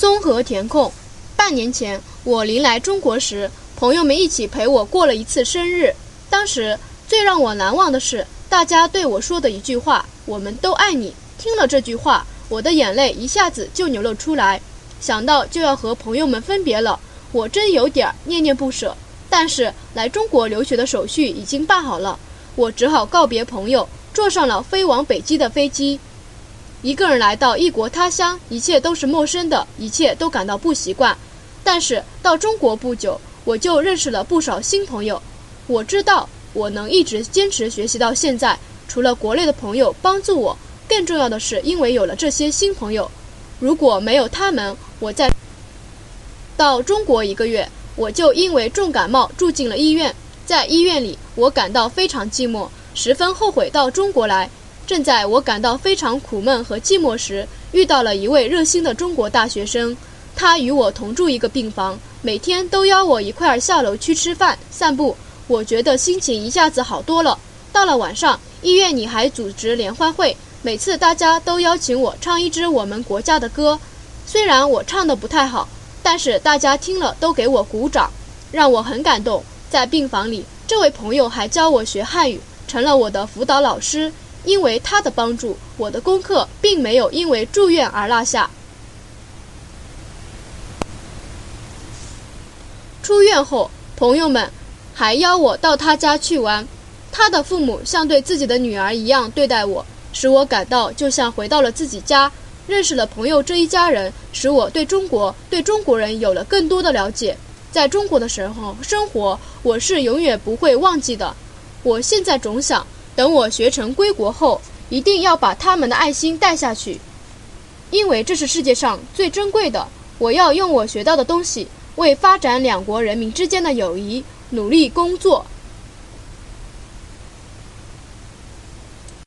综合填空。半年前我临来中国时，朋友们一起陪我过了一次生日。当时最让我难忘的是，大家对我说的一句话：“我们都爱你。”听了这句话，我的眼泪一下子就流了出来。想到就要和朋友们分别了，我真有点儿念念不舍。但是来中国留学的手续已经办好了，我只好告别朋友，坐上了飞往北极的飞机。一个人来到异国他乡，一切都是陌生的，一切都感到不习惯。但是到中国不久，我就认识了不少新朋友。我知道我能一直坚持学习到现在，除了国内的朋友帮助我，更重要的是因为有了这些新朋友。如果没有他们，我在到中国一个月。我就因为重感冒住进了医院，在医院里，我感到非常寂寞，十分后悔到中国来。正在我感到非常苦闷和寂寞时，遇到了一位热心的中国大学生，他与我同住一个病房，每天都邀我一块儿下楼去吃饭、散步。我觉得心情一下子好多了。到了晚上，医院里还组织联欢会，每次大家都邀请我唱一支我们国家的歌，虽然我唱的不太好。但是大家听了都给我鼓掌，让我很感动。在病房里，这位朋友还教我学汉语，成了我的辅导老师。因为他的帮助，我的功课并没有因为住院而落下。出院后，朋友们还邀我到他家去玩。他的父母像对自己的女儿一样对待我，使我感到就像回到了自己家。认识了朋友这一家人，使我对中国、对中国人有了更多的了解。在中国的时候生活，我是永远不会忘记的。我现在总想，等我学成归国后，一定要把他们的爱心带下去，因为这是世界上最珍贵的。我要用我学到的东西，为发展两国人民之间的友谊努力工作。